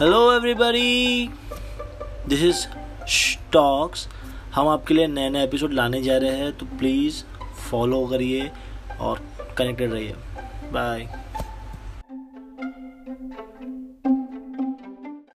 Hello everybody this is talks हम आपके लिए नए नए एपिसोड लाने जा रहे हैं तो प्लीज़ फॉलो करिए और कनेक्टेड रहिए। बाय